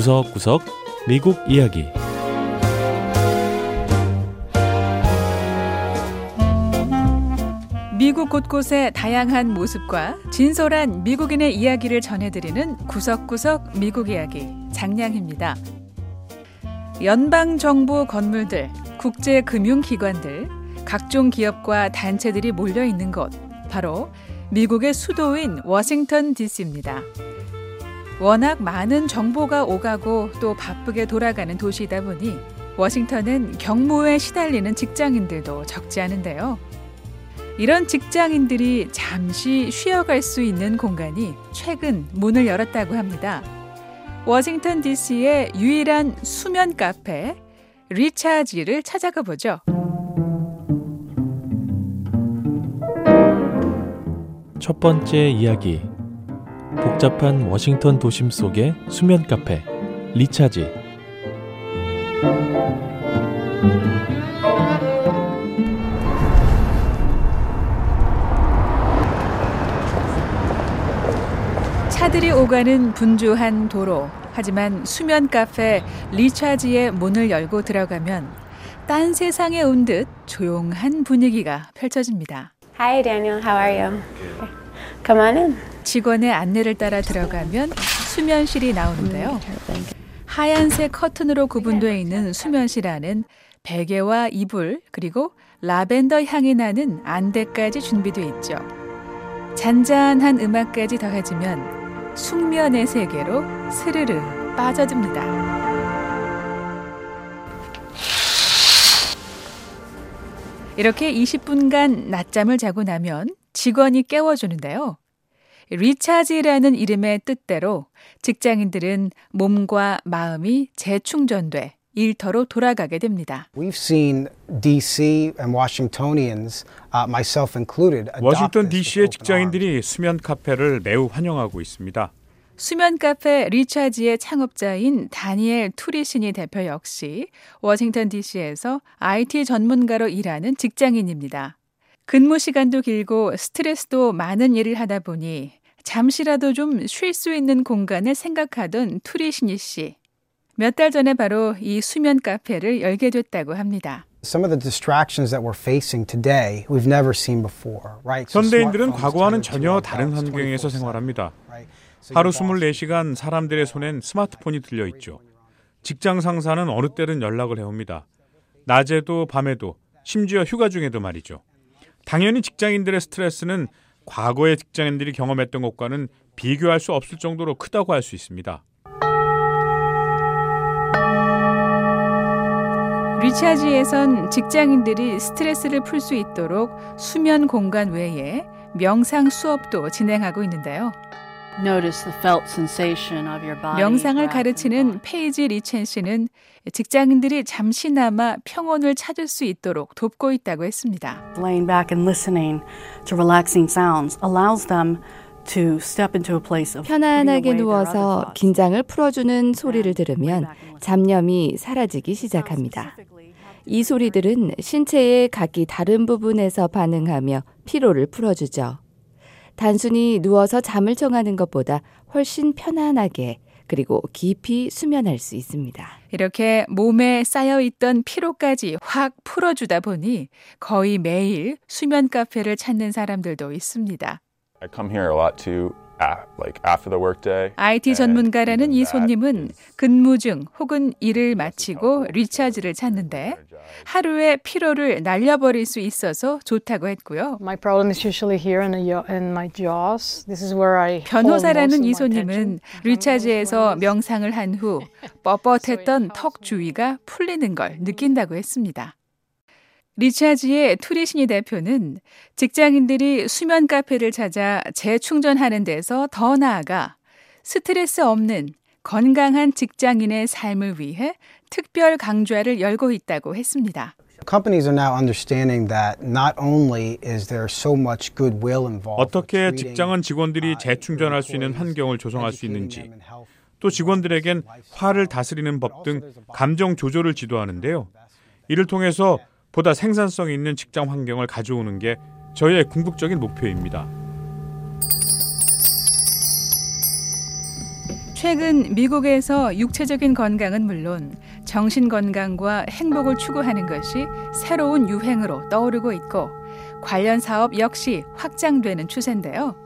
구석구석 미국 이야기 미국 곳곳의 다양한 모습과 진솔한 미국인의 이야기를 전해드리는 구석구석 미국 이야기 장량입니다. 연방 정부 건물들, 국제 금융 기관들, 각종 기업과 단체들이 몰려 있는 곳, 바로 미국의 수도인 워싱턴 DC입니다. 워낙 많은 정보가 오가고 또 바쁘게 돌아가는 도시이다 보니 워싱턴은 경무에 시달리는 직장인들도 적지 않은데요. 이런 직장인들이 잠시 쉬어갈 수 있는 공간이 최근 문을 열었다고 합니다. 워싱턴 DC의 유일한 수면 카페 리차지를 찾아가 보죠. 첫 번째 이야기 복잡한 워싱턴 도심 속의 수면 카페 리차지 차들이 오가는 분주한 도로. 하지만 수면 카페 리차지의 문을 열고 들어가면 딴 세상에 온 듯 조용한 분위기가 펼쳐집니다. Hi, Daniel. How are you? Come on in. 직원의 안내를 따라 들어가면 수면실이 나오는데요. 하얀색 커튼으로 구분되어 있는 수면실 안은 베개와 이불 그리고 라벤더 향이 나는 안대까지 준비되어 있죠. 잔잔한 음악까지 더해지면 숙면의 세계로 스르르 빠져듭니다. 이렇게 20분간 낮잠을 자고 나면 직원이 깨워주는데요. 리차지라는 이름의 뜻대로 직장인들은 몸과 마음이 재충전돼 일터로 돌아가게 됩니다. We've seen DC and Washingtonians, uh, myself included, 워싱턴 DC의 직장인들이 수면 카페를 매우 환영하고 있습니다. 수면 카페 리차지의 창업자인 다니엘 투리시니 대표 역시 워싱턴 DC에서 IT 전문가로 일하는 직장인입니다. 근무 시간도 길고 스트레스도 많은 일을 하다 보니 잠시라도 좀 쉴 수 있는 공간을 생각하던 투리시니 씨. 몇 달 전에 바로 이 수면 카페를 열게 됐다고 합니다. Some of the distractions that we're facing today, we've never seen before, right? So 현대인들은 과거와는 전혀 다른 환경에서 24/7, 생활합니다. right? So 하루 your boss- 24시간 사람들의 손엔 스마트폰이 들려 있죠. 직장 상사는 어느 때든 연락을 해옵니다. 낮에도 밤에도 심지어 휴가 중에도 말이죠. 당연히 직장인들의 스트레스는 과거의 직장인들이 경험했던 것과는 비교할 수 없을 정도로 크다고 할 수 있습니다. 리차지에선 직장인들이 스트레스를 풀 수 있도록 수면 공간 외에 명상 수업도 진행하고 있는데요. Notice the felt sensation of your body. 명상을 가르치는. 페이지 리첸 씨는 직장인들이 잠시나마 평온을 찾을 수 있도록 돕고 있다고 했습니다. Laying back and listening to relaxing sounds allows them to step into a place of 편안하게 누워서. 긴장을 풀어주는 소리를 들으면. 잡념이 사라지기 시작합니다. 이 소리들은 신체의 각기 다른 부분에서 반응하며 피로를 풀어주죠. 단순히 누워서 잠을 청하는 것보다 훨씬 편안하게 그리고 깊이 수면할 수 있습니다. 이렇게 몸에 쌓여 있던 피로까지 확 풀어주다 보니 거의 매일 수면 카페를 찾는 사람들도 있습니다. I come here a lot too, a- like after the workday. IT 전문가라는 이 손님은 근무 중 혹은 일을 마치고 리차지를 찾는데 하루의 피로를 날려버릴 수 있어서 좋다고 했고요. My problem is usually here in, the, yaw- in my jaws. This is where I hold most 변호사라는 이 손님은. 리차지에서 명상을 한 후 뻣뻣했던 턱 주위가 풀리는 걸 느낀다고 했습니다. 리차지의 투리시니 대표는 직장인들이 수면 카페를 찾아 재충전하는 데서 더 나아가 스트레스 없는 건강한 직장인의 삶을 위해 특별 강좌를 열고 있다고 했습니다. Companies are now understanding that not only is there so much goodwill involved. with 어떻게 직장은 직원들이 uh, 재충전할 수 있는 환경을 조성할 수 있는지, 또 직원들에겐 화를 다스리는 법 등 감정 조절을 지도하는데요. 이를 통해서 보다 생산성 있는 직장 환경을 가져오는 게 저희의 궁극적인 목표입니다. 최근 미국에서 육체적인 건강은 물론 정신 건강과 행복을 추구하는 것이 새로운 유행으로 떠오르고 있고 관련 사업 역시 확장되는 추세인데요.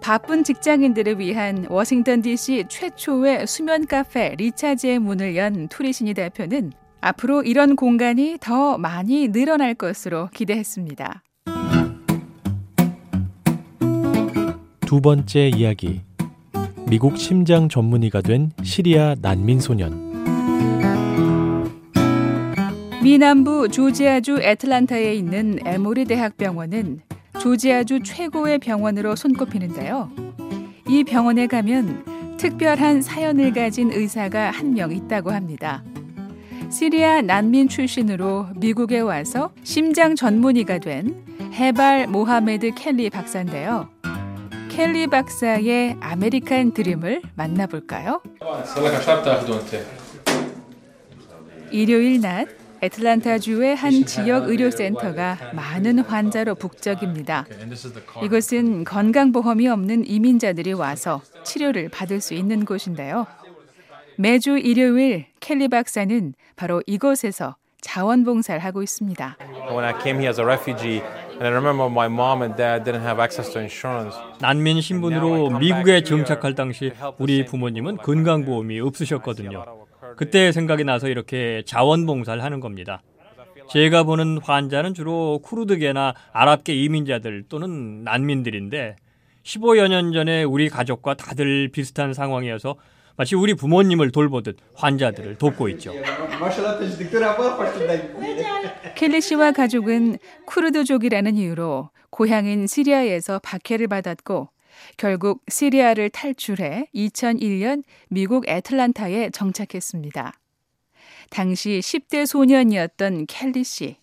바쁜 직장인들을 위한 워싱턴 DC 최초의 수면 카페 리차지의 문을 연 투리시니 대표는 앞으로 이런 공간이 더 많이 늘어날 것으로 기대했습니다. 두 번째 이야기. 미국 심장 전문의가 된 시리아 난민 소년. 미 남부 조지아주 애틀란타에 있는 에모리 대학병원은 조지아주 최고의 병원으로 손꼽히는데요. 이 병원에 가면 특별한 사연을 가진 의사가 한 명 있다고 합니다. 시리아 난민 출신으로 미국에 와서 심장 전문의가 된 헤발 모하메드 켈리 박사인데요. 켈리 박사의 아메리칸 드림을 만나볼까요? 일요일 낮 애틀란타주의 한 지역 의료센터가 많은 환자로 북적입니다. 이곳은 건강보험이 없는 이민자들이 와서 치료를 받을 수 있는 곳인데요. 매주 일요일 켈리 박사는 바로 이곳에서 자원봉사를 하고 있습니다. When I came here as a refugee, and I remember my mom and dad didn't have access to insurance. 난민 신분으로 미국에 정착할 당시 우리 부모님은 건강보험이 없으셨거든요. 그때 생각이 나서 이렇게 자원봉사를 하는 겁니다. 제가 보는 환자는 주로 쿠르드계나 아랍계 이민자들 또는 난민들인데 15여 년 전에 우리 가족과 다들 비슷한 상황이어서 마치 우리 부모님을 돌보듯 환자들을 돕고 있죠. 켈리 씨와 가족은 쿠르드족이라는 이유로 고향인 시리아에서 박해를 받았고 결국 시리아를 탈출해 2001년 미국 애틀란타에 정착했습니다. 당시 10대 소년이었던 켈리 씨.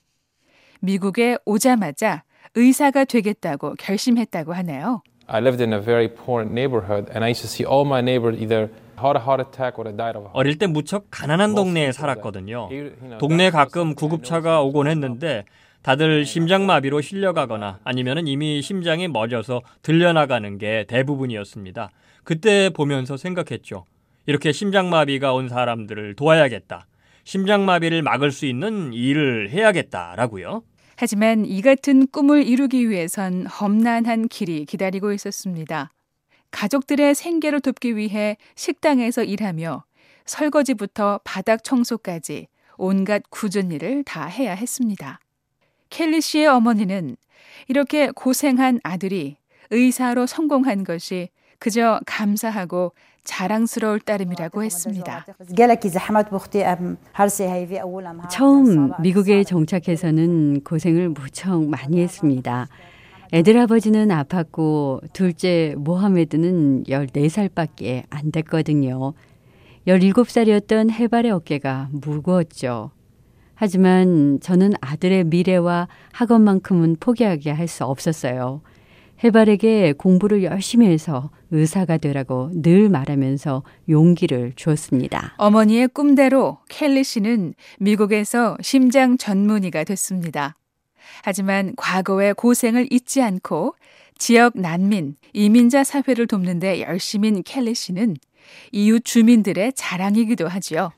미국에 오자마자 의사가 되겠다고 결심했다고 하네요. I lived in a very poor neighborhood, and I used to see all my neighbors either had a heart attack or they died of a heart. 어릴 때 무척 가난한 동네에 살았거든요. 동네 가끔 구급차가 오곤 했는데 다들 심장마비로 실려가거나 아니면 이미 심장이 멎어서 들려나가는 게 대부분이었습니다. 그때 보면서 생각했죠. 이렇게 심장마비가 온 사람들을 도와야겠다. 심장마비를 막을 수 있는 일을 해야겠다라고요. 하지만 이 같은 꿈을 이루기 위해선 험난한 길이 기다리고 있었습니다. 가족들의 생계를 돕기 위해 식당에서 일하며 설거지부터 바닥 청소까지 온갖 굳은 일을 다 해야 했습니다. 켈리 씨의 어머니는 이렇게 고생한 아들이 의사로 성공한 것이 그저 감사하고 자랑스러울 따름이라고 했습니다. 처음 미국에 정착해서는 고생을 무척 많이 했습니다. 애들 아버지는 아팠고 둘째 모하메드는 14살밖에 안 됐거든요. 17살이었던 해발의 어깨가 무거웠죠. 하지만 저는 아들의 미래와 학원만큼은 포기하게 할 수 없었어요. 해발에게 공부를 열심히 해서 의사가 되라고 늘 말하면서 용기를 주었습니다. 어머니의 꿈대로 켈리 씨는 미국에서 심장 전문의가 됐습니다. 하지만 과거의 고생을 잊지 않고 지역 난민, 이민자 사회를 돕는데 열심인 켈리 씨는 이웃 주민들의 자랑이기도 하지요.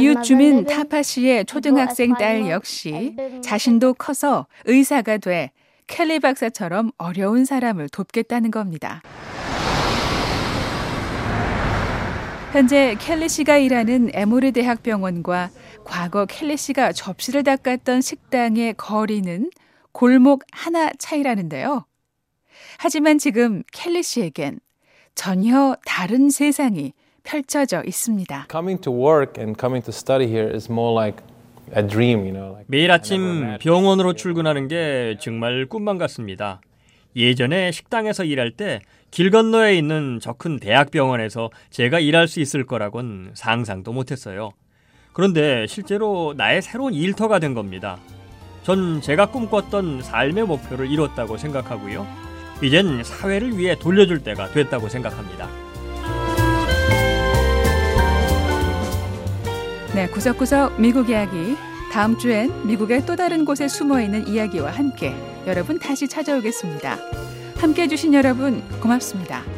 이웃 주민 타파 씨의 초등학생 딸 역시 자신도 커서 의사가 돼 켈리 박사처럼 어려운 사람을 돕겠다는 겁니다. 현재 켈리 씨가 일하는 에모리 대학병원과 과거 켈리 씨가 접시를 닦았던 식당의 거리는 골목 하나 차이라는데요. 하지만 지금 켈리 씨에겐 전혀 다른 세상이 펼쳐져 있습니다. Coming to work and coming to study here is more like a dream, you know. Like 매일 아침 병원으로 출근하는 게 정말 꿈만 같습니다. 예전에 식당에서 일할 때 길 건너에 있는 저 큰 대학병원에서 제가 일할 수 있을 거라곤 상상도 못했어요. 그런데 실제로 나의 새로운 일터가 된 겁니다. 전 제가 꿈꿨던 삶의 목표를 이뤘다고 생각하고요. 이젠 사회를 위해 돌려줄 때가 됐다고 생각합니다. 네, 구석구석 미국 이야기. 다음 주엔 미국의 또 다른 곳에 숨어 있는 이야기와 함께 여러분 다시 찾아오겠습니다. 함께 해주신 여러분 고맙습니다.